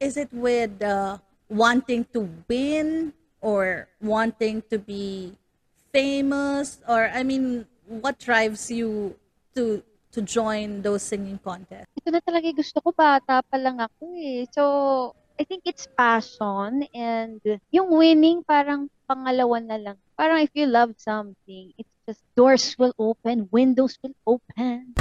is it with uh, wanting to win or wanting to be famous or I mean what drives you to to join those singing contests? Ito na talaga gusto ko, bata pa lang ako eh. So, I think it's passion and yung winning parang pangalawa na lang. Parang if you love something, it's just doors will open, windows will open.